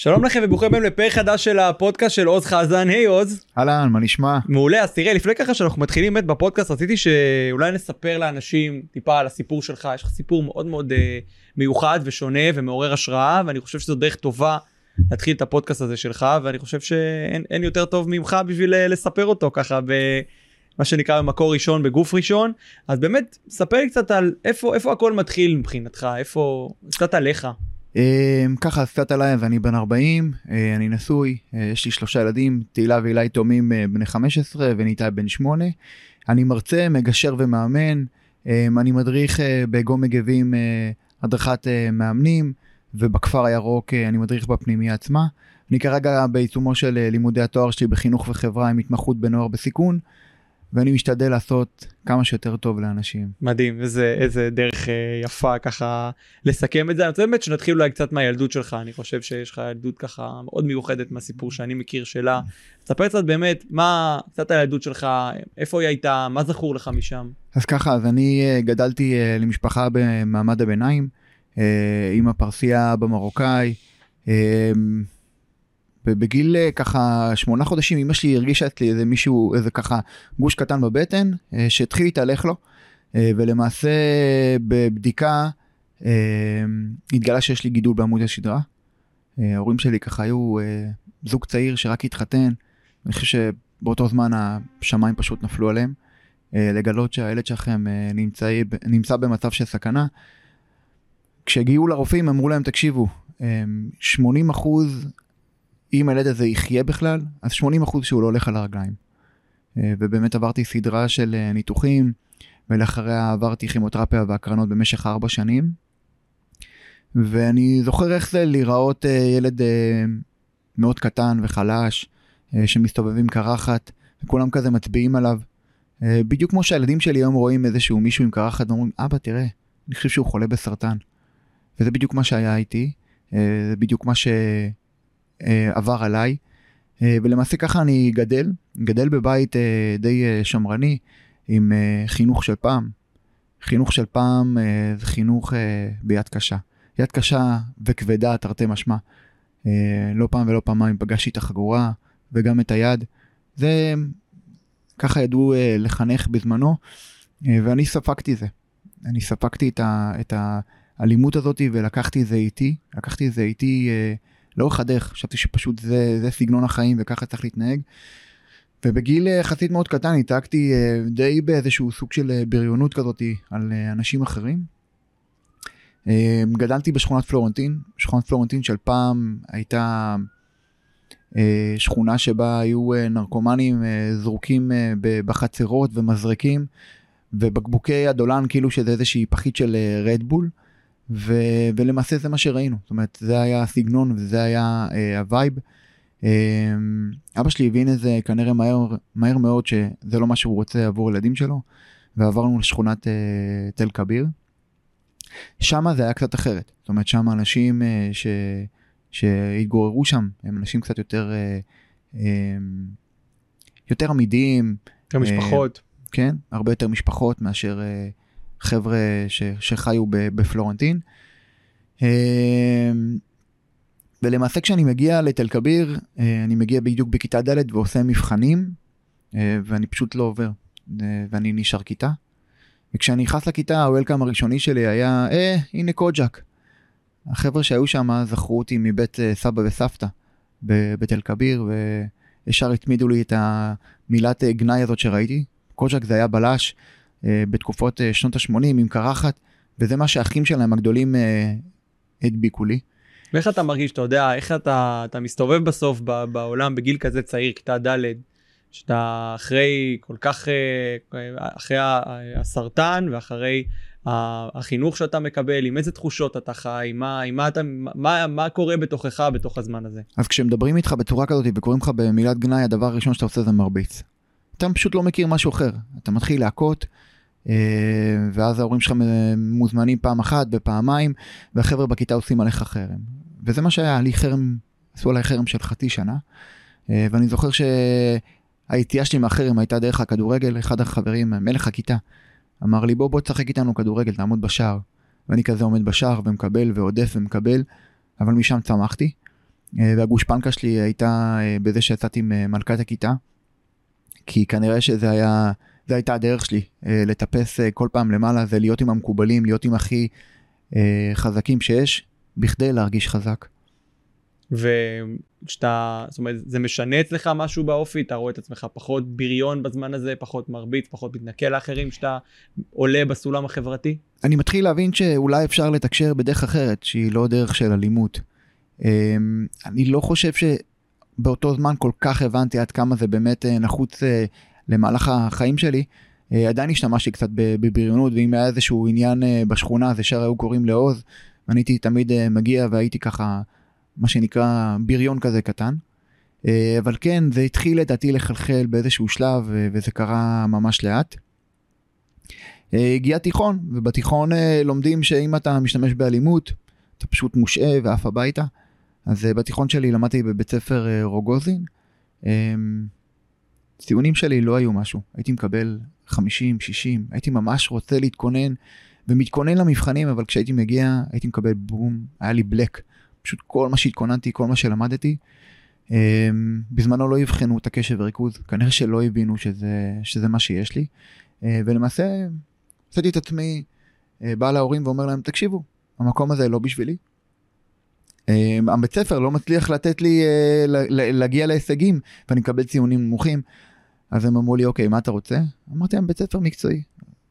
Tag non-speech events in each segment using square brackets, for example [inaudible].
שלום לכם וברוכים הבאים לפרק חדש של הפודקאסט של עוז חזן, היי עוז. אהלן, מה נשמע? מעולה, אז תראה, לפני ככה שאנחנו מתחילים באמת בפודקאסט, רציתי שאולי נספר לאנשים טיפה על הסיפור שלך, יש לך סיפור מאוד מאוד uh, מיוחד ושונה ומעורר השראה, ואני חושב שזו דרך טובה להתחיל את הפודקאסט הזה שלך, ואני חושב שאין יותר טוב ממך בשביל uh, לספר אותו ככה ב... מה שנקרא במקור ראשון בגוף ראשון אז באמת ספר לי קצת על איפה איפה הכל מתחיל מבחינתך איפה קצת עליך. אמ, ככה קצת עליי ואני בן 40 אה, אני נשוי אה, יש לי שלושה ילדים תהילה ואילי תאומים אה, בני 15 וניתאי בן 8. אני מרצה מגשר ומאמן אמ, אני מדריך בגו מגבים הדרכת מאמנים ובכפר הירוק אני מדריך בפנימיה עצמה. אני כרגע בעיצומו של לימודי התואר שלי בחינוך וחברה עם התמחות בנוער בסיכון. ואני משתדל לעשות כמה שיותר טוב לאנשים. מדהים, איזה, איזה דרך אה, יפה ככה לסכם את זה. אני רוצה באמת שנתחיל אולי קצת מהילדות שלך, אני חושב שיש לך ילדות ככה מאוד מיוחדת מהסיפור שאני מכיר שלה. תספר קצת באמת, מה, קצת הילדות שלך, איפה היא הייתה, מה זכור לך משם? אז ככה, אז אני אה, גדלתי אה, למשפחה במעמד הביניים, עם הפרסייה במרוקאי. ובגיל אה, ככה שמונה חודשים אמא שלי הרגישה אצלי איזה מישהו איזה ככה גוש קטן בבטן אה, שהתחיל להתהלך לו אה, ולמעשה בבדיקה התגלה שיש לי גידול בעמוד השדרה. ההורים שלי ככה היו זוג צעיר שרק התחתן. אני חושב שבאותו זמן השמיים פשוט נפלו עליהם. לגלות שהילד שלכם נמצא, נמצא במצב של סכנה. כשהגיעו לרופאים אמרו להם תקשיבו 80 אחוז אם הילד הזה יחיה בכלל, אז 80% שהוא לא הולך על הרגליים. אה, ובאמת עברתי סדרה של אה, ניתוחים, ולאחריה עברתי כימותרפיה והקרנות במשך ארבע שנים. ואני זוכר איך זה להיראות אה, ילד מאוד קטן וחלש, שמסתובב עם קרחת, וכולם כזה מצביעים עליו. בדיוק כמו שהילדים שלי היום רואים איזשהו מישהו עם קרחת ואומרים, אבא תראה, אני חושב שהוא חולה בסרטן. וזה בדיוק מה שהיה איתי, זה בדיוק מה ש... אה, עבר עליי. אה, ולמעשה ככה אני גדל, גדל בבית אה, די שמרני עם חינוך של פעם. חינוך של פעם זה חינוך ביד קשה. יד קשה וכבדה תרתי משמע. לא פעם ולא פעמיים פגשתי את החגורה וגם את היד. זה ככה ידעו לחנך בזמנו ואני ספגתי זה. אני ספגתי את, האלימות הזאת ולקחתי את זה איתי, לקחתי את זה איתי לאורך הדרך חשבתי שפשוט זה, זה סגנון החיים וככה צריך להתנהג. ובגיל אה, יחסית מאוד קטן התנהגתי אה, די באיזשהו סוג של אה, בריונות כזאת על אנשים אחרים. גדלתי בשכונת פלורנטין, שכונת פלורנטין של פעם הייתה שכונה שבה היו נרקומנים זרוקים בחצרות ומזרקים ובקבוקי אדולן כאילו שזה איזושהי פחית של רדבול. ו, ולמעשה זה מה שראינו, זאת אומרת זה היה הסגנון וזה היה אה, ה vibe. אה, אבא שלי הבין את זה כנראה מהר, מהר מאוד שזה לא מה שהוא רוצה עבור הילדים שלו, ועברנו לשכונת אה, תל כביר. שם זה היה קצת אחרת, זאת אומרת שם אנשים אה, ש, שהתגוררו שם הם אנשים קצת יותר, אה, אה, יותר עמידים. יותר משפחות. אה, כן, הרבה יותר משפחות מאשר... אה, חבר'ה ש, שחיו בפלורנטין. אמ, ולמעשה כשאני מגיע לתל כביר, אה, אני מגיע בדיוק בכיתה ד' ועושה מבחנים, אה, ואני פשוט לא עובר, אה, ואני נשאר כיתה. וכשאני נכנס לכיתה, הוולקאם הראשוני שלי היה, אה, הנה קוג'אק. החבר'ה שהיו שם זכרו אותי מבית סבא וסבתא בתל כביר, וישר התמידו לי את המילת גנאי הזאת שראיתי. קוג'אק זה היה בלש בתקופות אה, שנות ה-80 עם קרחת, וזה מה שהאחים שלהם הגדולים אה, הדביקו לי. ואיך אתה מרגיש, אתה יודע, איך אתה, אתה מסתובב בסוף בעולם בגיל כזה צעיר, כיתה ד', שאתה אחרי כל כך, אחרי הסרטן ואחרי החינוך שאתה מקבל, עם איזה תחושות אתה חי, מה, מה, אתה, מה, מה קורה בתוכך בתוך הזמן הזה? אז כשמדברים איתך בצורה כזאת וקוראים לך במילת גנאי, הדבר הראשון שאתה עושה זה מרביץ. אתה פשוט לא מכיר משהו אחר, אתה מתחיל להכות, אה, ואז ההורים שלך מוזמנים פעם אחת ופעמיים, והחבר'ה בכיתה עושים עליך חרם. וזה מה שהיה לי חרם, עשו עליי חרם של חצי שנה, אה, ואני זוכר שהיציאה שלי מהחרם הייתה דרך הכדורגל, אחד החברים, מלך הכיתה, אמר לי בוא בוא תשחק איתנו כדורגל, תעמוד בשער. ואני כזה עומד בשער ומקבל ועודף ומקבל, אבל משם צמחתי. אה, והגושפנקה שלי הייתה אה, בזה שיצאתי עם אה, מלכת הכיתה, כי כנראה שזה היה, זו הייתה הדרך שלי, אה, לטפס אה, כל פעם למעלה, זה להיות עם המקובלים, להיות עם הכי אה, חזקים שיש, בכדי להרגיש חזק. וכשאתה, זאת אומרת, זה משנה אצלך משהו באופי? אתה רואה את עצמך פחות בריון בזמן הזה, פחות מרביץ, פחות מתנכל לאחרים, כשאתה עולה בסולם החברתי? אני מתחיל להבין שאולי אפשר לתקשר בדרך אחרת, שהיא לא דרך של אלימות. אני לא חושב שבאותו זמן כל כך הבנתי עד כמה זה באמת נחוץ למהלך החיים שלי. אה, עדיין השתמשתי קצת בבריונות, ואם היה איזשהו עניין בשכונה, אז ישר היו קוראים לעוז, ואני הייתי תמיד מגיע והייתי ככה, מה שנקרא, בריון כזה קטן. אבל כן, זה התחיל לדעתי לחלחל באיזשהו שלב, וזה קרה ממש לאט. הגיע תיכון, ובתיכון לומדים שאם אתה משתמש באלימות, אתה פשוט מושעה ועף הביתה. אז בתיכון שלי למדתי בבית ספר רוגוזין. Um, ציונים שלי לא היו משהו, הייתי מקבל 50, 60, הייתי ממש רוצה להתכונן ומתכונן למבחנים, אבל כשהייתי מגיע הייתי מקבל בום, היה לי בלק. פשוט כל מה שהתכוננתי, כל מה שלמדתי. Um, בזמנו לא אבחנו את הקשב וריכוז, כנראה שלא הבינו שזה, שזה מה שיש לי. Uh, ולמעשה, עשיתי את עצמי uh, בא להורים ואומר להם, תקשיבו, המקום הזה לא בשבילי. Um, הבית ספר לא מצליח לתת לי uh, להגיע להישגים ואני מקבל ציונים נמוכים. אז הם אמרו לי אוקיי מה אתה רוצה? אמרתי להם בית ספר מקצועי.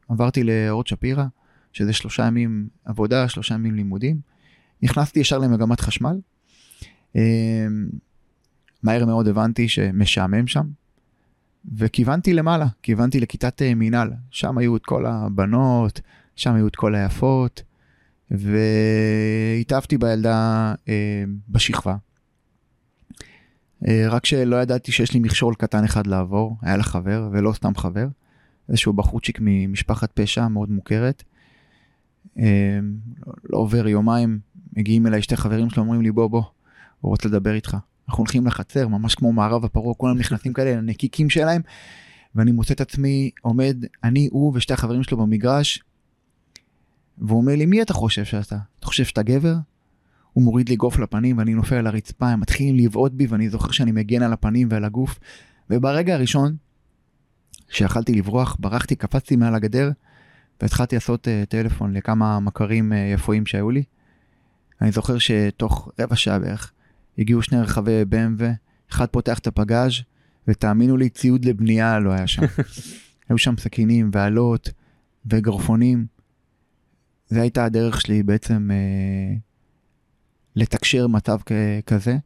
עברתי לאורות שפירא שזה שלושה ימים עבודה שלושה ימים לימודים. נכנסתי ישר למגמת חשמל. Um, מהר מאוד הבנתי שמשעמם שם. וכיוונתי למעלה כיוונתי לכיתת uh, מינהל שם היו את כל הבנות שם היו את כל היפות. והתאהבתי בילדה אה, בשכבה. אה, רק שלא ידעתי שיש לי מכשול קטן אחד לעבור, היה לה חבר, ולא סתם חבר, איזשהו בחורצ'יק ממשפחת פשע מאוד מוכרת. אה, לא עובר יומיים, מגיעים אליי שתי חברים שלו, אומרים לי בוא בוא, הוא רוצה לדבר איתך. אנחנו הולכים לחצר, ממש כמו מערב הפרעה, כולם נכנסים כאלה לנקיקים שלהם, ואני מוצא את עצמי עומד, אני, הוא ושתי החברים שלו במגרש, והוא אומר לי, מי אתה חושב שאתה? אתה חושב שאתה גבר? הוא מוריד לי גוף לפנים ואני נופל על הרצפה, הם מתחילים לבעוט בי ואני זוכר שאני מגן על הפנים ועל הגוף. וברגע הראשון, כשיכלתי לברוח, ברחתי, קפצתי מעל הגדר והתחלתי לעשות uh, טלפון לכמה מכרים uh, יפואים שהיו לי. אני זוכר שתוך רבע שעה בערך הגיעו שני רכבי BMW, אחד פותח את הפגאז' ותאמינו לי, ציוד לבנייה לא היה שם. [laughs] היו שם סכינים ועלות וגרפונים. זה הייתה הדרך שלי בעצם אה, לתקשר מצב כ- כזה.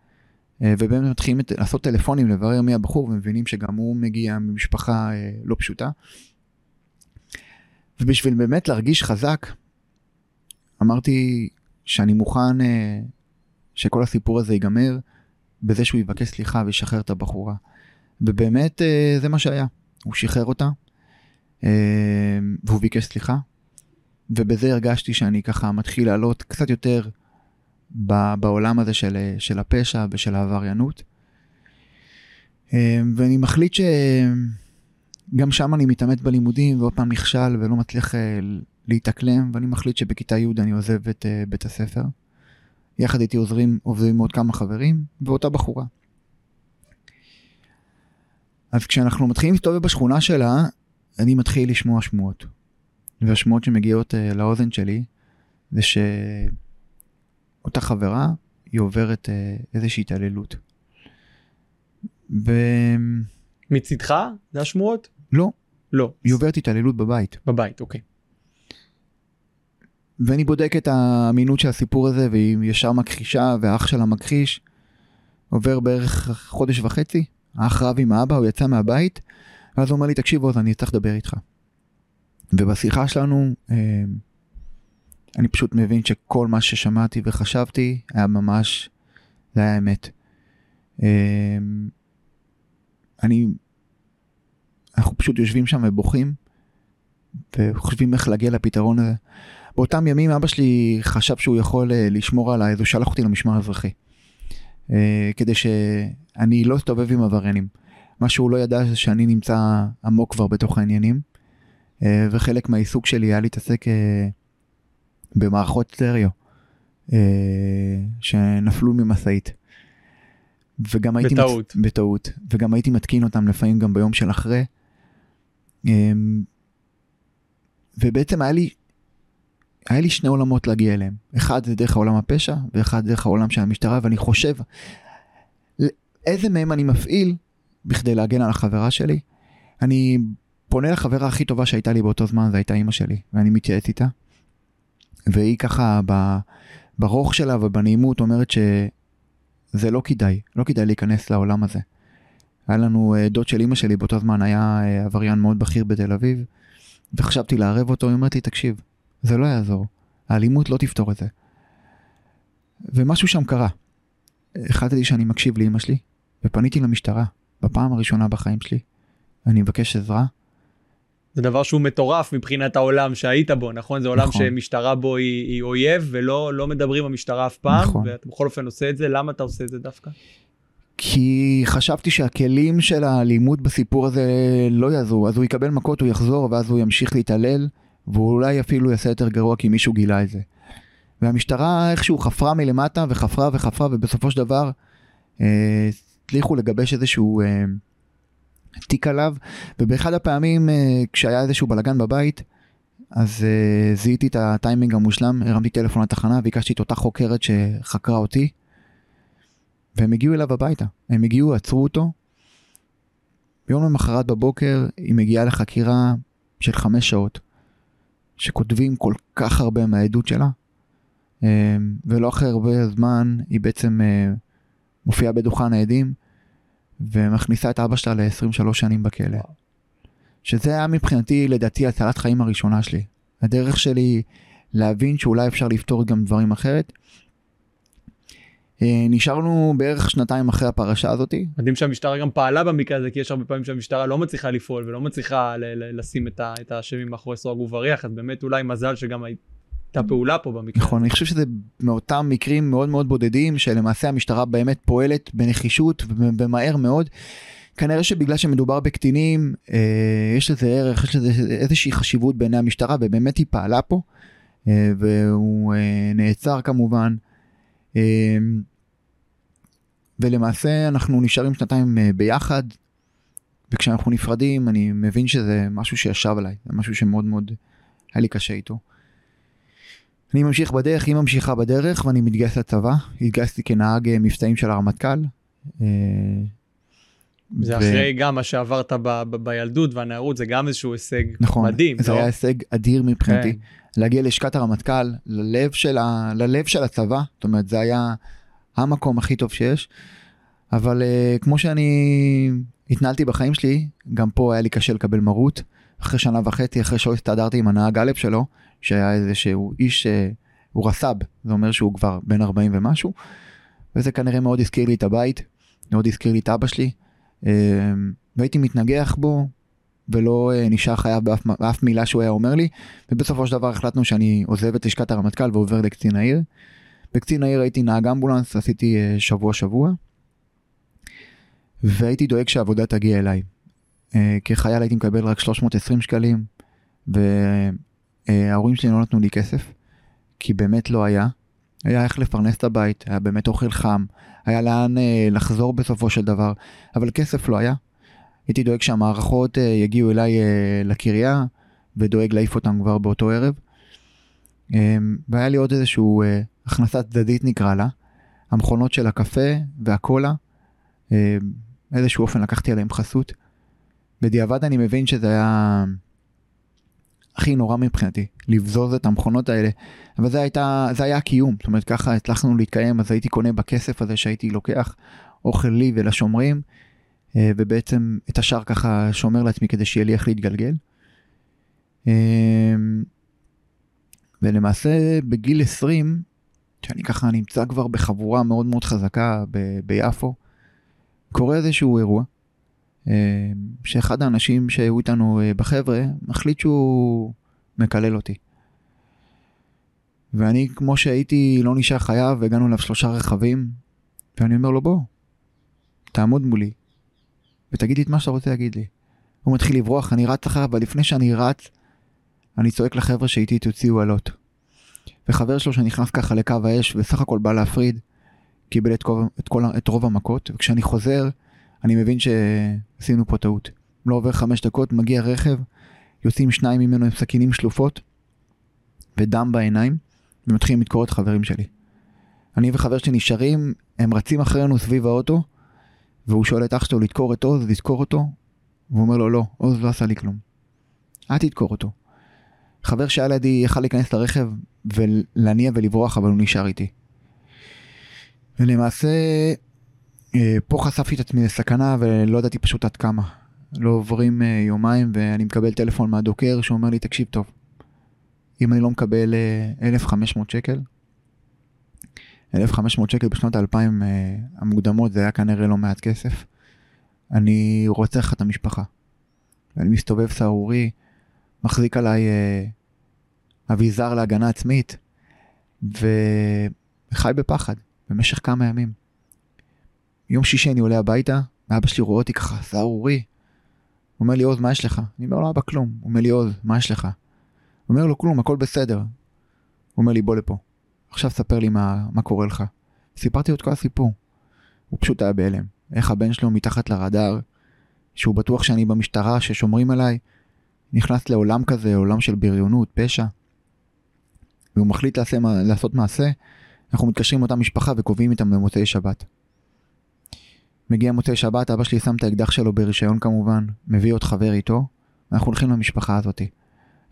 אה, ובאמת מתחילים לעשות טלפונים לברר מי הבחור ומבינים שגם הוא מגיע ממשפחה אה, לא פשוטה. ובשביל באמת להרגיש חזק, אמרתי שאני מוכן אה, שכל הסיפור הזה ייגמר בזה שהוא יבקש סליחה וישחרר את הבחורה. ובאמת אה, זה מה שהיה, הוא שחרר אותה אה, והוא ביקש סליחה ובזה הרגשתי שאני ככה מתחיל לעלות קצת יותר בעולם הזה של, של הפשע ושל העבריינות. אמ, ואני מחליט שגם שם אני מתעמת בלימודים ועוד פעם נכשל ולא מצליח אה, להתאקלם, ואני מחליט שבכיתה י' אני עוזב את אה, בית הספר. יחד איתי עוזרים, עוזרים עוד כמה חברים ואותה בחורה. אז כשאנחנו מתחילים להסתובב בשכונה שלה, אני מתחיל לשמוע שמועות. והשמועות שמגיעות uh, לאוזן שלי זה שאותה חברה היא עוברת uh, איזושהי התעללות. ו... מצידך? זה השמועות? לא. לא. היא עוברת התעללות בבית. בבית, אוקיי. ואני בודק את האמינות של הסיפור הזה והיא ישר מכחישה והאח שלה מכחיש. עובר בערך חודש וחצי, האח רב עם האבא, הוא יצא מהבית, ואז הוא אומר לי, תקשיב עוז, אני צריך לדבר איתך. ובשיחה שלנו אה, אני פשוט מבין שכל מה ששמעתי וחשבתי היה ממש, זה היה אמת. אה, אני, אנחנו פשוט יושבים שם ובוכים וחושבים איך להגיע לפתרון הזה. באותם ימים אבא שלי חשב שהוא יכול אה, לשמור עליי, אז הוא שלח אותי למשמר האזרחי. כדי שאני לא אסתובב עם עבריינים. מה שהוא לא ידע זה שאני נמצא עמוק כבר בתוך העניינים. אה, וחלק מהעיסוק שלי היה להתעסק אה, במערכות סטריאו אה, שנפלו ממשאית. וגם הייתי... בטעות. מצ... בטעות. וגם הייתי מתקין אותם לפעמים גם ביום של אחרי. אמ, ובעצם היה לי, היה לי שני עולמות להגיע אליהם. אחד זה דרך העולם הפשע, ואחד דרך העולם של המשטרה, ואני חושב איזה מהם אני מפעיל בכדי להגן על החברה שלי. אני פונה לחברה הכי טובה שהייתה לי באותו זמן, זו הייתה אימא שלי, ואני מתייעץ איתה. והיא ככה ב, ברוך שלה ובנעימות אומרת שזה לא כדאי, לא כדאי להיכנס לעולם הזה. היה לנו אה, דוד של אימא שלי באותו זמן היה אה, עבריין מאוד בכיר בתל אביב, וחשבתי לערב אותו, היא אומרת לי, תקשיב, זה לא יעזור, האלימות לא תפתור את זה. ומשהו שם קרה. החלטתי שאני מקשיב לאימא שלי, ופניתי למשטרה, בפעם הראשונה בחיים שלי. אני מבקש עזרה. זה דבר שהוא מטורף מבחינת העולם שהיית בו, נכון? זה עולם נכון. שמשטרה בו היא, היא אויב ולא לא מדברים במשטרה אף פעם, נכון. ואתה בכל אופן עושה את זה, למה אתה עושה את זה דווקא? כי חשבתי שהכלים של האלימות בסיפור הזה לא יעזרו, אז הוא יקבל מכות, הוא יחזור, ואז הוא ימשיך להתעלל, ואולי אפילו יעשה יותר גרוע כי מישהו גילה את זה. והמשטרה איכשהו חפרה מלמטה וחפרה וחפרה, ובסופו של דבר אה, הצליחו לגבש איזשהו אה, תיק עליו, ובאחד הפעמים אה, כשהיה איזשהו בלאגן בבית, אז אה, זיהיתי את הטיימינג המושלם, הרמתי טלפון לתחנה וביקשתי את אותה חוקרת שחקרה אותי. והם הגיעו אליו הביתה. הם הגיעו, עצרו אותו. ביום למחרת בבוקר היא מגיעה לחקירה של חמש שעות, שכותבים כל כך הרבה מהעדות שלה, אה, ולא אחרי הרבה זמן היא בעצם מופיעה בדוכן העדים, ומכניסה את אבא שלה ל-23 שנים בכלא. שזה היה מבחינתי לדעתי הצלת חיים הראשונה שלי. הדרך שלי להבין שאולי אפשר לפתור גם דברים אחרת. אה, נשארנו בערך שנתיים אחרי הפרשה הזאתי. מדהים שהמשטרה גם פעלה במקרה הזה, כי יש הרבה פעמים שהמשטרה לא מצליחה לפעול ולא מצליחה לשים את האשמים מאחורי סורג ובריח, אז באמת אולי מזל שגם הייתה פעולה פה במקרה. נכון, אני חושב שזה מאותם מקרים מאוד מאוד בודדים שלמעשה המשטרה באמת פועלת בנחישות ומהר מאוד. כנראה שבגלל שמדובר בקטינים אה, יש לזה ערך, יש לזה איזושהי חשיבות בעיני המשטרה ובאמת היא פעלה פה אה, והוא אה, נעצר כמובן. אה, ולמעשה אנחנו נשארים שנתיים אה, ביחד וכשאנחנו נפרדים אני מבין שזה משהו שישב עליי, זה משהו שמאוד מאוד היה לי קשה איתו. אני ממשיך בדרך, היא ממשיכה בדרך ואני מתגייס לצבא, התגייסתי כנהג אה, מבצעים של הרמטכ"ל. אה, זה ו- אחרי גם מה שעברת ב- ב- בילדות והנערות, זה גם איזשהו הישג נכון, מדהים, זה לא? היה הישג אדיר מבחינתי. כן. להגיע ללשכת הרמטכ"ל, ללב של, ה... ללב של הצבא, זאת אומרת זה היה המקום הכי טוב שיש. אבל uh, כמו שאני התנהלתי בחיים שלי, גם פה היה לי קשה לקבל מרות. אחרי שנה וחצי, אחרי שלא הסתדרתי עם הנהג א' שלו, שהיה איזה שהוא איש, uh, הוא רס"ב, זה אומר שהוא כבר בן 40 ומשהו, וזה כנראה מאוד הזכיר לי את הבית, מאוד הזכיר לי את אבא שלי, uh, והייתי מתנגח בו, ולא uh, נשאר חייב באף, באף מילה שהוא היה אומר לי, ובסופו של דבר החלטנו שאני עוזב את לשכת הרמטכ"ל ועובר לקצין העיר. בקצין העיר הייתי נהג אמבולנס, עשיתי שבוע שבוע, והייתי דואג שהעבודה תגיע אליי. כחייל הייתי מקבל רק 320 שקלים, וההורים שלי לא נתנו לי כסף, כי באמת לא היה. היה איך לפרנס את הבית, היה באמת אוכל חם, היה לאן uh, לחזור בסופו של דבר, אבל כסף לא היה. הייתי דואג שהמערכות uh, יגיעו אליי uh, לקריה, ודואג להעיף אותם כבר באותו ערב. Um, והיה לי עוד איזשהו uh, הכנסה צדדית נקרא לה, המכונות של הקפה והקולה, uh, איזשהו אופן לקחתי עליהם חסות. בדיעבד אני מבין שזה היה הכי נורא מבחינתי, לבזוז את המכונות האלה, אבל זה, הייתה, זה היה הקיום, זאת אומרת ככה הצלחנו להתקיים, אז הייתי קונה בכסף הזה שהייתי לוקח אוכל לי ולשומרים, אה, ובעצם את השאר ככה שומר לעצמי כדי שיהיה לי איך להתגלגל. אה, ולמעשה בגיל 20, שאני ככה נמצא כבר בחבורה מאוד מאוד חזקה ביפו, קורה איזשהו אירוע, שאחד האנשים שהיו איתנו אה, בחבר'ה מחליט שהוא מקלל אותי. ואני כמו שהייתי לא נשאר חייב והגענו אליו שלושה רכבים ואני אומר לו בוא תעמוד מולי ותגיד לי את מה שאתה רוצה להגיד לי. הוא מתחיל לברוח אני רץ אחריו אבל לפני שאני רץ אני צועק לחבר'ה שאיתי תוציאו עלות. וחבר שלו שנכנס ככה לקו האש וסך הכל בא להפריד קיבל את, כל, את, כל, את רוב המכות, וכשאני חוזר, אני מבין שעשינו פה טעות. לא עובר חמש דקות, מגיע רכב, יוצאים שניים ממנו עם סכינים שלופות, ודם בעיניים, ומתחילים לדקור את חברים שלי. אני וחבר שלי נשארים, הם רצים אחרינו סביב האוטו, והוא שואל את אח שלו לדקור את עוז, לדקור אותו, והוא אומר לו לא, עוז לא עשה לי כלום. אל תדקור אותו. חבר שהיה לידי יכל להיכנס לרכב ולהניע ולברוח, אבל הוא נשאר איתי. ולמעשה, פה חשפתי את עצמי לסכנה ולא ידעתי פשוט עד כמה. לא עוברים אה, יומיים ואני מקבל טלפון מהדוקר שאומר לי, תקשיב טוב, אם אני לא מקבל 1,500 אה, שקל, 1,500 שקל בשנות האלפיים המוקדמות זה היה כנראה לא מעט כסף, אני רוצה לך את המשפחה. ואני מסתובב סהרורי, מחזיק עליי אביזר להגנה עצמית, וחי בפחד במשך כמה ימים. יום שישי אני עולה הביתה, ואבא שלי רואה אותי ככה, סהרורי. הוא אומר לי, עוז, מה יש לך? אני אומר לו, אבא, כלום. הוא אומר לי, עוז, מה יש לך? הוא אומר לו, כלום, הכל בסדר. הוא אומר לי, בוא לפה. עכשיו ספר לי מה, מה קורה לך. סיפרתי לו את כל הסיפור. הוא פשוט היה בהלם. איך הבן שלו מתחת לרדאר, שהוא בטוח שאני במשטרה, ששומרים עליי, נכנס לעולם כזה, עולם של בריונות, פשע. והוא מחליט לעשה, לעשות מעשה, אנחנו מתקשרים עם אותה משפחה וקובעים איתם במוצאי שבת. מגיע מוצאי שבת, אבא שלי שם את האקדח שלו ברישיון כמובן, מביא עוד חבר איתו, ואנחנו הולכים למשפחה הזאתי.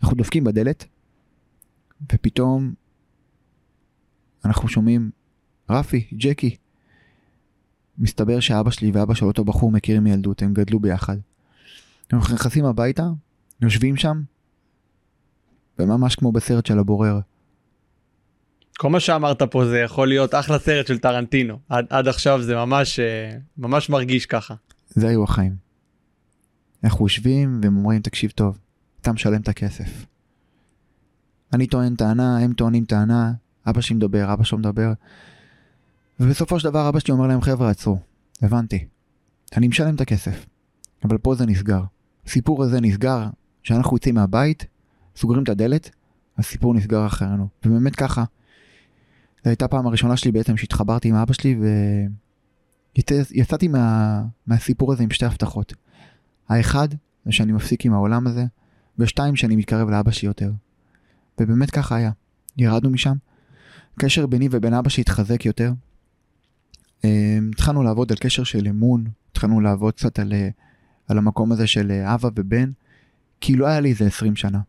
אנחנו דופקים בדלת, ופתאום אנחנו שומעים, רפי, ג'קי. מסתבר שאבא שלי ואבא של אותו בחור מכירים מילדות, הם גדלו ביחד. אנחנו נכנסים הביתה, יושבים שם, וממש כמו בסרט של הבורר. כל מה שאמרת פה זה יכול להיות אחלה סרט של טרנטינו. עד, עד עכשיו זה ממש, אה, ממש מרגיש ככה. זה היו החיים. אנחנו יושבים והם אומרים, תקשיב טוב, אתה משלם את הכסף. אני טוען טענה, הם טוענים טענה, אבא שלי מדבר, אבא שלו מדבר. ובסופו של דבר אבא שלי אומר להם, חבר'ה, עצרו, הבנתי. אני משלם את הכסף. אבל פה זה נסגר. הסיפור הזה נסגר, כשאנחנו יוצאים מהבית, סוגרים את הדלת, הסיפור נסגר אחרינו. ובאמת ככה. זו הייתה הפעם הראשונה שלי בעצם שהתחברתי עם אבא שלי ויצאתי מה... מהסיפור הזה עם שתי הבטחות. האחד זה שאני מפסיק עם העולם הזה, ושתיים שאני מתקרב לאבא שלי יותר. ובאמת ככה היה. ירדנו משם, קשר ביני ובין אבא שלי התחזק יותר. אמ, התחלנו לעבוד על קשר של אמון, התחלנו לעבוד קצת על, על המקום הזה של אבא ובן, כי לא היה לי איזה 20 שנה.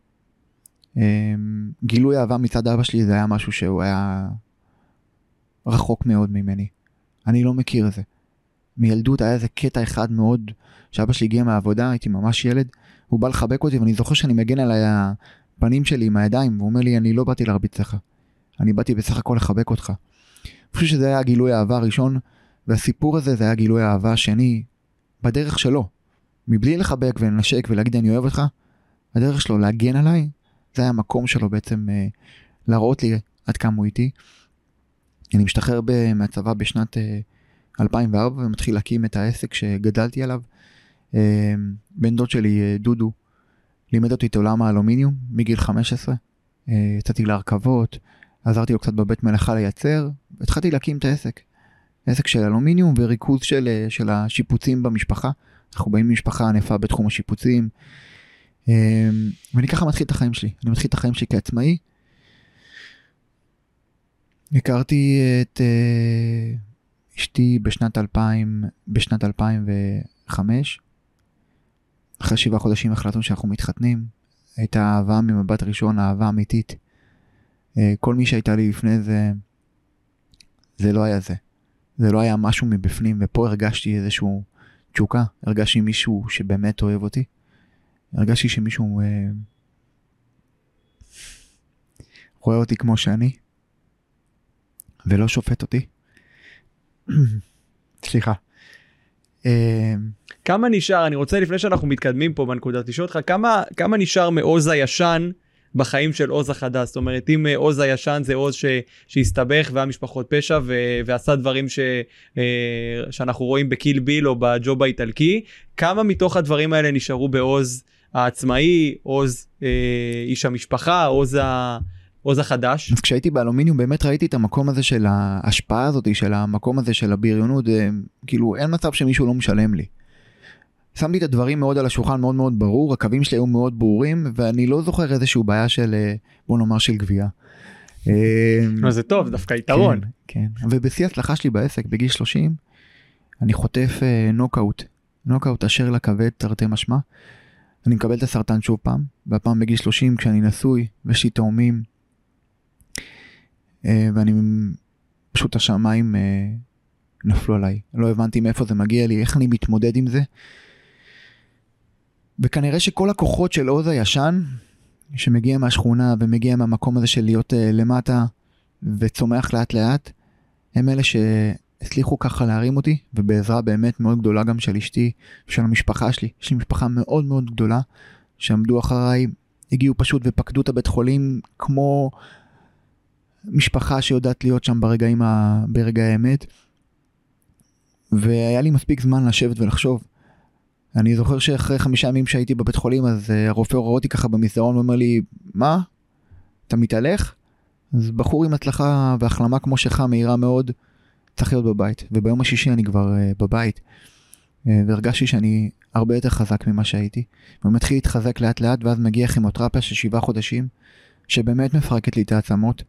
גילוי אהבה מצד אבא שלי זה היה משהו שהוא היה רחוק מאוד ממני. אני לא מכיר את זה. מילדות היה איזה קטע אחד מאוד, שאבא שלי הגיע מהעבודה, הייתי ממש ילד, הוא בא לחבק אותי ואני זוכר שאני מגן על הפנים שלי עם הידיים, והוא אומר לי, אני לא באתי להרביץ לך, אני באתי בסך הכל לחבק אותך. אני חושב שזה היה הגילוי האהבה הראשון, והסיפור הזה זה היה גילוי האהבה השני, בדרך שלו. מבלי לחבק ולנשק ולהגיד אני אוהב אותך, הדרך שלו להגן עליי, זה היה המקום שלו בעצם אה, להראות לי עד כמה הוא איתי. אני משתחרר מהצבא בשנת uh, 2004 ומתחיל להקים את העסק שגדלתי עליו. Uh, בן דוד שלי, uh, דודו, לימד אותי את עולם האלומיניום מגיל 15. Uh, יצאתי להרכבות, עזרתי לו קצת בבית מלאכה לייצר, התחלתי להקים את העסק. עסק של אלומיניום וריכוז של, של השיפוצים במשפחה. אנחנו באים ממשפחה ענפה בתחום השיפוצים. ואני ככה מתחיל את החיים שלי. אני מתחיל את החיים שלי כעצמאי. הכרתי את uh, אשתי בשנת 2000, בשנת 2005. אחרי שבעה חודשים החלטנו שאנחנו מתחתנים. הייתה אהבה ממבט ראשון, אהבה אמיתית. Uh, כל מי שהייתה לי לפני זה, זה לא היה זה. זה לא היה משהו מבפנים, ופה הרגשתי איזשהו תשוקה. הרגשתי מישהו שבאמת אוהב אותי. הרגשתי שמישהו uh, רואה אותי כמו שאני. ולא שופט אותי. [clears throat] סליחה. אה, כמה נשאר, אני רוצה לפני שאנחנו מתקדמים פה בנקודה, לשאול אותך, כמה, כמה נשאר מעוז הישן בחיים של עוז החדש? זאת אומרת, אם אה, עוז הישן זה עוז שהסתבך והיה משפחות פשע ו, ועשה דברים ש, אה, שאנחנו רואים בקיל ביל או בג'וב האיטלקי, כמה מתוך הדברים האלה נשארו בעוז העצמאי, עוז איש המשפחה, עוז ה... עוז החדש? אז כשהייתי באלומיניום באמת ראיתי את המקום הזה של ההשפעה הזאת של המקום הזה של הבריונות אה, כאילו אין מצב שמישהו לא משלם לי. שמתי את הדברים מאוד על השולחן מאוד מאוד ברור הקווים שלי היו מאוד ברורים ואני לא זוכר איזשהו בעיה של אה, בוא נאמר של גבייה. אה, זה טוב דווקא יתרון. כן, כן. ובשיא הצלחה שלי בעסק בגיל 30 אני חוטף נוקאוט נוקאוט אשר לכבד תרתי משמע. אני מקבל את הסרטן שוב פעם והפעם בגיל 30 כשאני נשוי ויש לי תאומים ואני פשוט השמיים אה, נפלו עליי לא הבנתי מאיפה זה מגיע לי איך אני מתמודד עם זה. וכנראה שכל הכוחות של עוז הישן שמגיע מהשכונה ומגיע מהמקום הזה של להיות אה, למטה וצומח לאט לאט הם אלה שהצליחו ככה להרים אותי ובעזרה באמת מאוד גדולה גם של אשתי ושל המשפחה שלי יש לי משפחה מאוד מאוד גדולה שעמדו אחריי הגיעו פשוט ופקדו את הבית חולים כמו משפחה שיודעת להיות שם ברגעים, ה... ברגעי האמת. והיה לי מספיק זמן לשבת ולחשוב. אני זוכר שאחרי חמישה ימים שהייתי בבית חולים אז אה, הרופא רואה אותי ככה במסדרון ואומר לי מה? אתה מתהלך? אז בחור עם הצלחה והחלמה כמו שלך מהירה מאוד צריך להיות בבית וביום השישי אני כבר uh, בבית uh, והרגשתי שאני הרבה יותר חזק ממה שהייתי ומתחיל להתחזק לאט לאט ואז מגיע כימותרפיה של שבעה חודשים שבאמת מפרקת לי את העצמות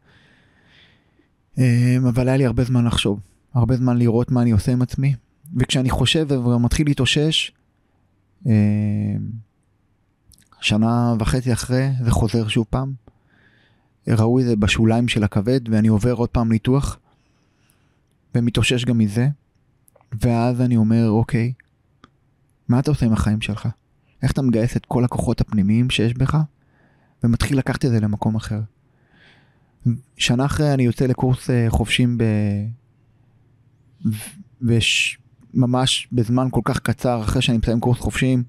אבל היה לי הרבה זמן לחשוב, הרבה זמן לראות מה אני עושה עם עצמי, וכשאני חושב ומתחיל להתאושש, אמ, שנה וחצי אחרי זה חוזר שוב פעם. ראו את זה בשוליים של הכבד ואני עובר עוד פעם ניתוח ומתאושש גם מזה ואז אני אומר אוקיי מה אתה עושה עם החיים שלך? איך אתה מגייס את כל הכוחות הפנימיים שיש בך ומתחיל לקחת את זה למקום אחר. שנה אחרי אני יוצא לקורס אה, חופשים ב... וממש בזמן כל כך קצר אחרי שאני מסיים קורס חופשים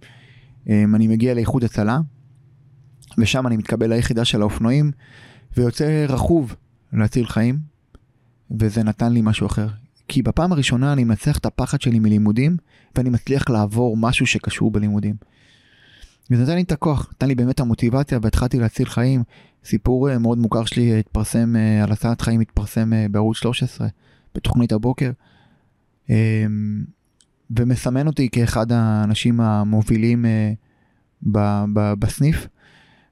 אמ, אני מגיע לאיחוד הצלה ושם אני מתקבל ליחידה של האופנועים ויוצא רכוב להציל חיים וזה נתן לי משהו אחר. כי בפעם הראשונה אני מצליח את הפחד שלי מלימודים ואני מצליח לעבור משהו שקשור בלימודים. וזה נתן לי את הכוח, נתן לי באמת המוטיבציה והתחלתי להציל חיים. סיפור אה, מאוד מוכר שלי התפרסם אה, על הצעת חיים התפרסם אה, בערוץ 13 בתוכנית הבוקר. אמ, ומסמן אותי כאחד האנשים המובילים בסניף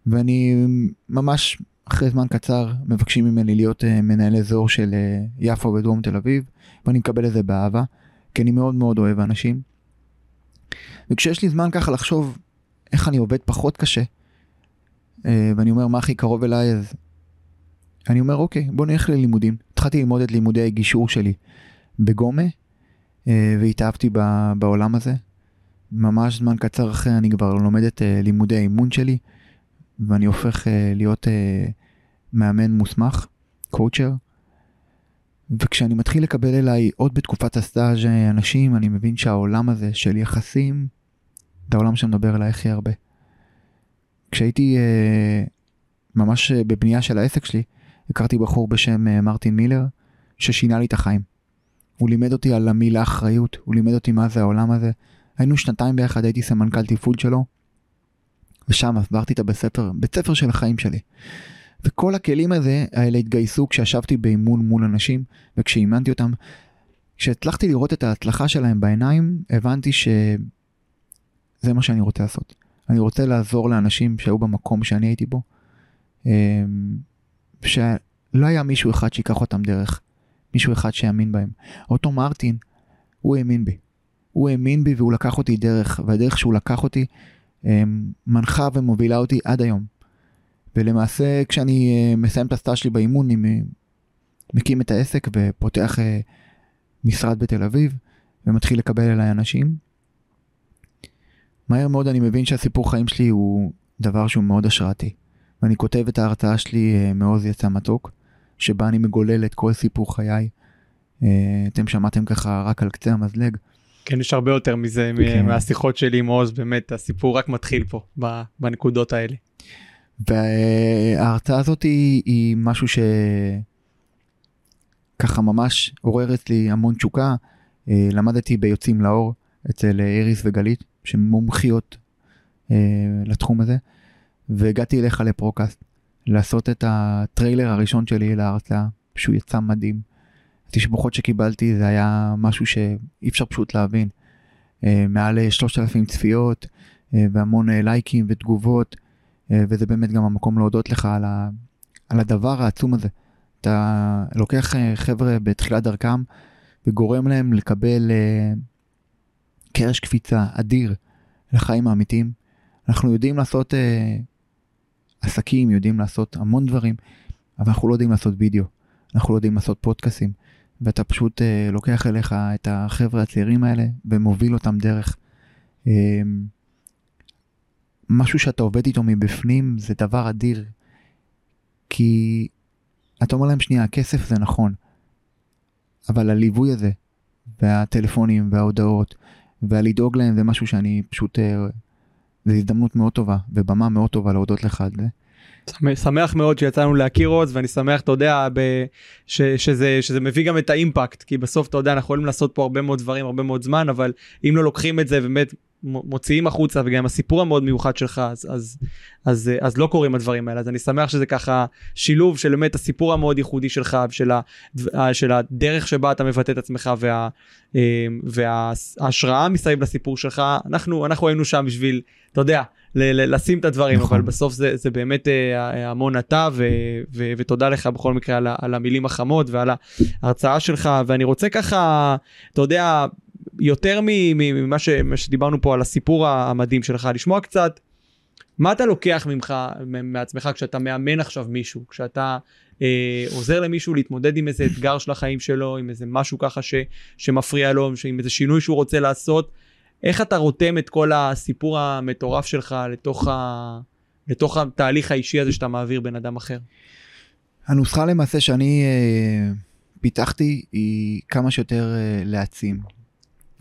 ואני ממש אחרי זמן קצר מבקשים ממני להיות מנהל אזור של יפו בדרום תל אביב ואני מקבל את זה באהבה כי אני מאוד מאוד אוהב אנשים. וכשיש לי זמן ככה לחשוב איך אני עובד פחות קשה. אה, ואני אומר מה הכי קרוב אליי אז אני אומר אוקיי בוא נלך ללימודים. התחלתי ללמוד את לימודי הגישור שלי בגומה אה, והתאהבתי בעולם הזה. ממש זמן קצר אחרי אני כבר לומד את אה, לימודי האימון שלי ואני הופך להיות מאמן מוסמך, קואוצ'ר. וכשאני מתחיל לקבל אליי עוד בתקופת הסטאז' אנשים אני מבין שהעולם הזה של יחסים את העולם שמדבר אליי הכי הרבה. כשהייתי אה, ממש אה, בבנייה של העסק שלי, הכרתי בחור בשם אה, מרטין מילר, ששינה לי את החיים. הוא לימד אותי על המילה אחריות, הוא לימד אותי מה זה העולם הזה. היינו שנתיים ביחד, הייתי סמנכ"ל תפעול שלו, ושם עברתי את הבית ספר, בית ספר של החיים שלי. וכל הכלים הזה, האלה התגייסו כשישבתי באימון מול אנשים, וכשאימנתי אותם. כשהצלחתי לראות את ההצלחה שלהם בעיניים, הבנתי ש... זה מה שאני רוצה לעשות. אני רוצה לעזור לאנשים שהיו במקום שאני הייתי בו, אמ, שלא היה מישהו אחד שיקח אותם דרך, מישהו אחד שיאמין בהם. אותו מרטין, הוא האמין בי. הוא האמין בי והוא לקח אותי דרך, והדרך שהוא לקח אותי אמ, מנחה ומובילה אותי עד היום. ולמעשה כשאני אה, מסיים את הסטאז' שלי באימון, אני מקים את העסק ופותח אה, משרד בתל אביב ומתחיל לקבל אליי אנשים. מהר מאוד אני מבין שהסיפור חיים שלי הוא דבר שהוא מאוד השראתי. ואני כותב את ההרצאה שלי אה, מעוז יצא מתוק, שבה אני מגולל את כל סיפור חיי. אה, אתם שמעתם ככה רק על קצה המזלג. כן, יש הרבה יותר מזה כן. מהשיחות שלי עם עוז, באמת הסיפור רק מתחיל פה, בנקודות האלה. וההרצאה הזאת היא, היא משהו שככה ממש עורר אצלי המון תשוקה. אה, למדתי ביוצאים לאור אצל איריס וגלית, שהן מומחיות אה, לתחום הזה, והגעתי אליך לפרוקאסט. לעשות את הטריילר הראשון שלי להרצאה, שהוא יצא מדהים. התשבוכות שקיבלתי זה היה משהו שאי אפשר פשוט להבין. אה, מעל 3,000 צפיות אה, והמון אה, לייקים ותגובות, וזה באמת גם המקום להודות לך על, ה, על הדבר העצום הזה. אתה לוקח חבר'ה בתחילת דרכם וגורם להם לקבל קרש קפיצה אדיר לחיים האמיתיים. אנחנו יודעים לעשות עסקים, יודעים לעשות המון דברים, אבל אנחנו לא יודעים לעשות וידאו, אנחנו לא יודעים לעשות פודקאסים, ואתה פשוט uh, לוקח אליך את החבר'ה הצעירים האלה ומוביל אותם דרך. Um, משהו שאתה עובד איתו מבפנים זה דבר אדיר, כי אתה אומר להם שנייה, הכסף זה נכון, אבל הליווי הזה, והטלפונים וההודעות, והלדאוג להם זה משהו שאני פשוט, uh, זו הזדמנות מאוד טובה, ובמה מאוד טובה להודות לך על זה. שמח מאוד שיצאנו להכיר עוז ואני שמח אתה יודע ב, ש, שזה שזה מביא גם את האימפקט כי בסוף אתה יודע אנחנו יכולים לעשות פה הרבה מאוד דברים הרבה מאוד זמן אבל אם לא לוקחים את זה באמת מוציאים החוצה וגם הסיפור המאוד מיוחד שלך אז אז אז אז לא קורים הדברים האלה אז אני שמח שזה ככה שילוב של באמת הסיפור המאוד ייחודי שלך ושל ה, של הדרך שבה אתה מבטא את עצמך וה, אה, וההשראה מסביב לסיפור שלך אנחנו אנחנו היינו שם בשביל אתה יודע ל- לשים את הדברים נכון. אבל בסוף זה זה באמת אה, המון אתה ו- ו- ותודה לך בכל מקרה על, על המילים החמות ועל ההרצאה שלך ואני רוצה ככה אתה יודע יותר ממה ש- שדיברנו פה על הסיפור המדהים שלך לשמוע קצת. מה אתה לוקח ממך מעצמך כשאתה מאמן עכשיו מישהו כשאתה אה, עוזר למישהו להתמודד עם איזה אתגר של החיים שלו עם איזה משהו ככה ש, שמפריע לו עם איזה שינוי שהוא רוצה לעשות איך אתה רותם את כל הסיפור המטורף שלך לתוך, ה... לתוך התהליך האישי הזה שאתה מעביר בן אדם אחר? הנוסחה למעשה שאני אה, פיתחתי היא כמה שיותר אה, להעצים.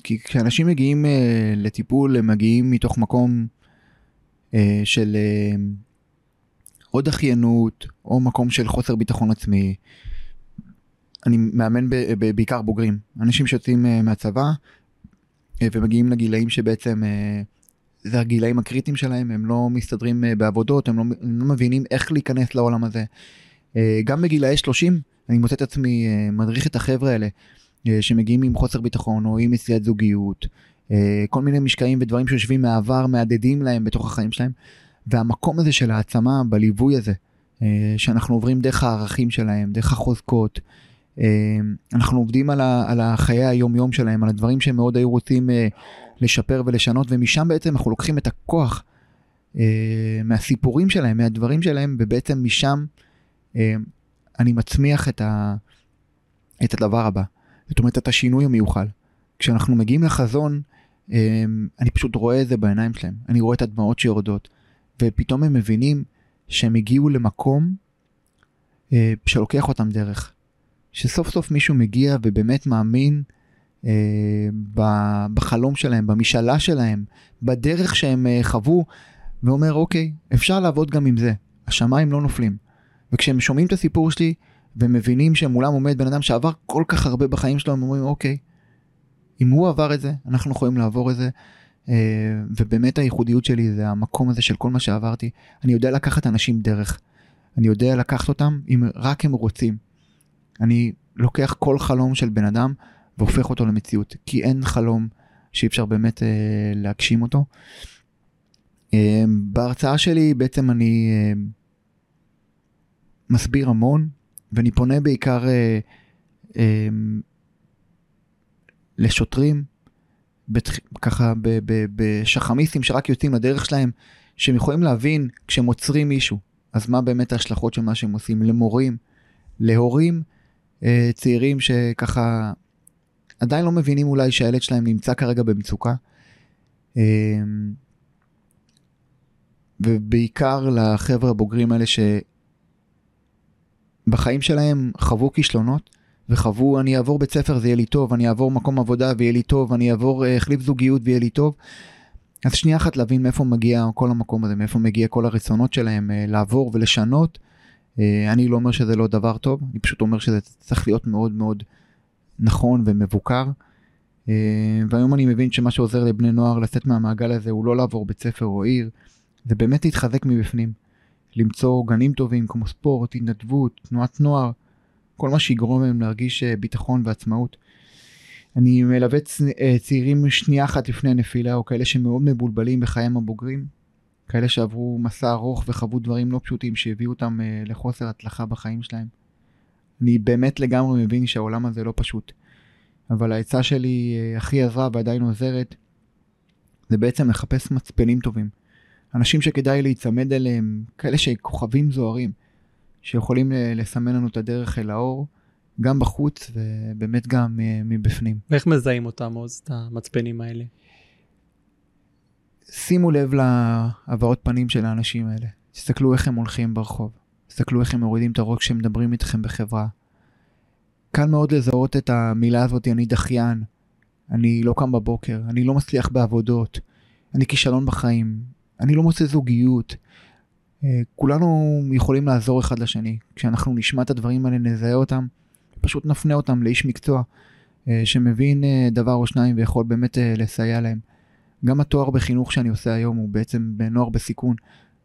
כי כשאנשים מגיעים אה, לטיפול הם מגיעים מתוך מקום אה, של אה, או דחיינות או מקום של חוסר ביטחון עצמי. אני מאמן ב, ב, בעיקר בוגרים, אנשים שיוצאים אה, מהצבא אה, ומגיעים לגילאים שבעצם אה, זה הגילאים הקריטיים שלהם, הם לא מסתדרים אה, בעבודות, הם לא, הם לא מבינים איך להיכנס לעולם הזה. גם בגילאי 30 אני מוצא את עצמי מדריך את החבר'ה האלה שמגיעים עם חוסר ביטחון או עם מציאת זוגיות, כל מיני משקעים ודברים שיושבים מהעבר, מהדהדים להם בתוך החיים שלהם. והמקום הזה של העצמה בליווי הזה, שאנחנו עוברים דרך הערכים שלהם, דרך החוזקות, אנחנו עובדים על, ה, על החיי היום יום שלהם, על הדברים שהם מאוד היו רוצים אה, לשפר ולשנות, ומשם בעצם אנחנו לוקחים את הכוח אה, מהסיפורים שלהם, מהדברים שלהם, ובעצם משם אה, אני מצמיח את, ה, את הדבר הבא. זאת אומרת, את השינוי המיוחל. כשאנחנו מגיעים לחזון, אני פשוט רואה את זה בעיניים שלהם. אני רואה את הדמעות שיורדות, ופתאום הם מבינים שהם הגיעו למקום שלוקח אותם דרך. שסוף סוף מישהו מגיע ובאמת מאמין אה, בחלום שלהם, במשאלה שלהם, בדרך שהם אה, חוו, ואומר אוקיי, אפשר לעבוד גם עם זה, השמיים לא נופלים. וכשהם שומעים את הסיפור שלי ומבינים שמולם עומד בן אדם שעבר כל כך הרבה בחיים שלו, הם אומרים אוקיי, אם הוא עבר את זה, אנחנו יכולים לעבור את זה. Uh, ובאמת הייחודיות שלי זה המקום הזה של כל מה שעברתי. אני יודע לקחת אנשים דרך. אני יודע לקחת אותם אם רק הם רוצים. אני לוקח כל חלום של בן אדם והופך אותו למציאות, כי אין חלום שאי אפשר באמת אה, להגשים אותו. אה, בהרצאה שלי בעצם אני אה, מסביר המון, ואני פונה בעיקר אה, אה, לשוטרים, בתח... ככה בשחמיסטים שרק יוצאים לדרך שלהם, שהם יכולים להבין כשהם עוצרים מישהו, אז מה באמת ההשלכות של מה שהם עושים, למורים, להורים אה, צעירים שככה עדיין לא מבינים אולי שהילד שלהם נמצא כרגע במצוקה. אה, ובעיקר לחבר'ה הבוגרים האלה שבחיים שלהם חוו כישלונות וחוו אני אעבור בית ספר זה יהיה לי טוב, אני אעבור מקום עבודה ויהיה לי טוב, אני אעבור אה, החליף זוגיות ויהיה לי טוב. אז שנייה אחת להבין מאיפה מגיע כל המקום הזה, מאיפה מגיע כל הרצונות שלהם לעבור ולשנות. אה, אני לא אומר שזה לא דבר טוב, אני פשוט אומר שזה צריך להיות מאוד מאוד נכון ומבוקר. אה, והיום אני מבין שמה שעוזר לבני נוער לצאת מהמעגל הזה הוא לא לעבור בית ספר או עיר, זה באמת להתחזק מבפנים. למצוא גנים טובים כמו ספורט, התנדבות, תנועת נוער, כל מה שיגרום להם להרגיש אה, ביטחון ועצמאות. אני מלווה צ... אה, צעירים שנייה אחת לפני הנפילה, או כאלה שמאוד מבולבלים בחייהם הבוגרים, כאלה שעברו מסע ארוך וחוו דברים לא פשוטים שהביאו אותם אה, לחוסר הצלחה בחיים שלהם. אני באמת לגמרי מבין שהעולם הזה לא פשוט, אבל העצה שלי הכי עזרה ועדיין עוזרת, זה בעצם לחפש מצפנים טובים. אנשים שכדאי להיצמד אליהם, כאלה שכוכבים זוהרים, שיכולים לסמן לנו את הדרך אל האור, גם בחוץ ובאמת גם אה, מבפנים. ואיך מזהים אותם, עוז, את המצפנים האלה? שימו לב להבעות פנים של האנשים האלה. תסתכלו איך הם הולכים ברחוב. תסתכלו איך הם מורידים את הראש כשהם מדברים איתכם בחברה. קל מאוד לזהות את המילה הזאת, אני דחיין, אני לא קם בבוקר, אני לא מצליח בעבודות, אני כישלון בחיים, אני לא מוצא זוגיות. אה, כולנו יכולים לעזור אחד לשני. כשאנחנו נשמע את הדברים האלה, נזהה אותם, פשוט נפנה אותם לאיש מקצוע אה, שמבין אה, דבר או שניים ויכול באמת לסייע להם. גם התואר בחינוך שאני עושה היום הוא בעצם בנוער בסיכון,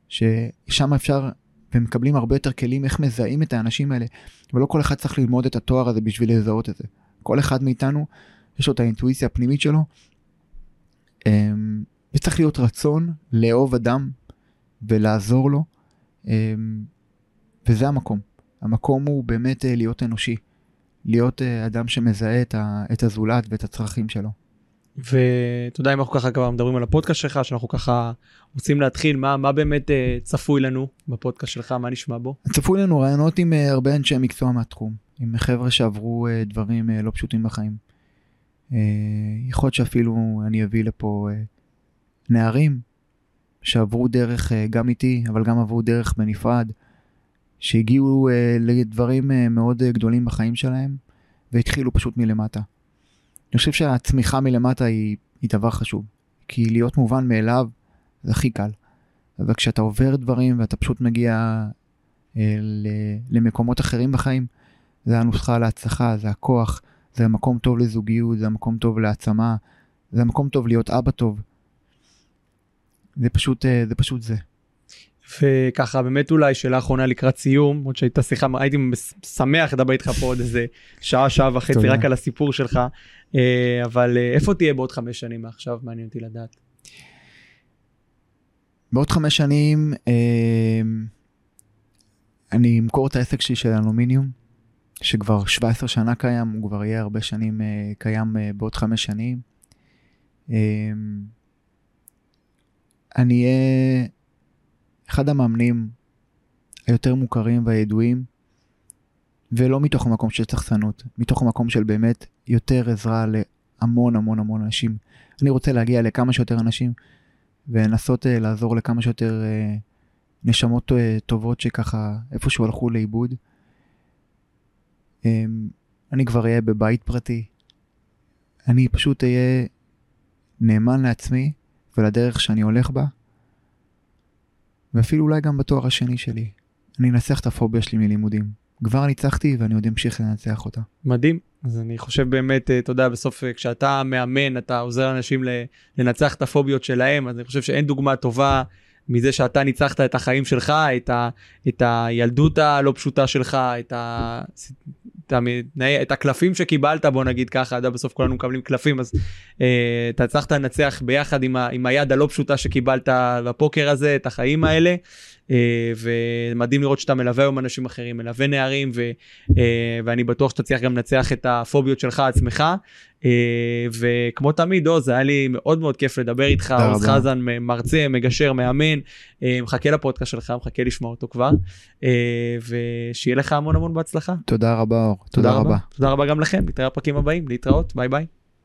ששם אפשר ומקבלים הרבה יותר כלים איך מזהים את האנשים האלה, ולא כל אחד צריך ללמוד את התואר הזה בשביל לזהות את זה. כל אחד מאיתנו, יש לו את האינטואיציה הפנימית שלו, וצריך להיות רצון לאהוב אדם ולעזור לו, אמ, וזה המקום. המקום הוא באמת אה, להיות אנושי, להיות אה, אדם שמזהה את הזולת ואת הצרכים שלו. ואתה יודע אם אנחנו ככה כבר מדברים על הפודקאסט שלך שאנחנו ככה רוצים להתחיל מה מה באמת uh, צפוי לנו בפודקאסט שלך מה נשמע בו. צפוי לנו רעיונות עם uh, הרבה אנשי מקצוע מהתחום עם חבר'ה שעברו uh, דברים uh, לא פשוטים בחיים. Uh, יכול להיות שאפילו אני אביא לפה uh, נערים שעברו דרך uh, גם איתי, אבל גם עברו דרך בנפרד, שהגיעו uh, לדברים uh, מאוד גדולים בחיים שלהם, והתחילו פשוט מלמטה. אני חושב שהצמיחה מלמטה היא, היא דבר חשוב, כי להיות מובן מאליו זה הכי קל. אבל כשאתה עובר דברים ואתה פשוט מגיע uh, למקומות אחרים בחיים, זה הנוסחה להצלחה, זה הכוח, זה המקום טוב לזוגיות, זה המקום טוב להעצמה, זה המקום טוב להיות אבא טוב. זה פשוט אה, זה פשוט זה. וככה באמת אולי שאלה אחרונה לקראת סיום עוד שהייתה שיחה הייתי שמח לדבר איתך פה עוד איזה שעה שעה וחצי רק על הסיפור שלך אה, אבל אה, איפה תהיה בעוד חמש שנים מעכשיו מעניין אותי לדעת. בעוד חמש שנים אני אמכור את העסק שלי של אלומיניום שכבר 17 שנה קיים הוא כבר יהיה הרבה שנים קיים בעוד חמש שנים. אני אהיה אחד המאמנים היותר מוכרים והידועים, ולא מתוך המקום של צחצנות, מתוך המקום של באמת יותר עזרה להמון המון המון אנשים. אני רוצה להגיע לכמה שיותר אנשים ולנסות uh, לעזור לכמה שיותר uh, נשמות uh, טובות שככה איפשהו הלכו לאיבוד. Um, אני כבר אהיה בבית פרטי. אני פשוט אהיה נאמן לעצמי ולדרך שאני הולך בה, ואפילו אולי גם בתואר השני שלי. אני אנצח את הפוביה שלי מלימודים. כבר ניצחתי ואני עוד אמשיך לנצח אותה. מדהים. אז אני חושב באמת, אתה יודע, בסוף אה, כשאתה מאמן, אתה עוזר לאנשים לנצח את הפוביות שלהם, אז אני חושב שאין דוגמה טובה מזה שאתה ניצחת את החיים שלך, את, ה, את הילדות הלא פשוטה שלך, את, ה, את, הקלפים שקיבלת, בוא נגיד ככה, אתה בסוף כולנו מקבלים קלפים, אז אה, אתה הצלחת לנצח ביחד עם, ה, עם היד הלא פשוטה שקיבלת בפוקר הזה, את החיים האלה. אה, ומדהים לראות שאתה מלווה היום אנשים אחרים, מלווה נערים, ו, אה, ואני בטוח שתצליח גם לנצח את הפוביות שלך עצמך. אה, וכמו תמיד, עוז, היה לי מאוד מאוד כיף לדבר איתך, עוז חזן, מרצה, מגשר, מאמן, מחכה לפודקאסט שלך, מחכה לשמוע אותו כבר, ושיהיה לך המון המון בהצלחה. תודה רבה, אור. תודה, תודה רבה. תודה רבה גם לכם, נתראה בפרקים הבאים, להתראות, ביי ביי.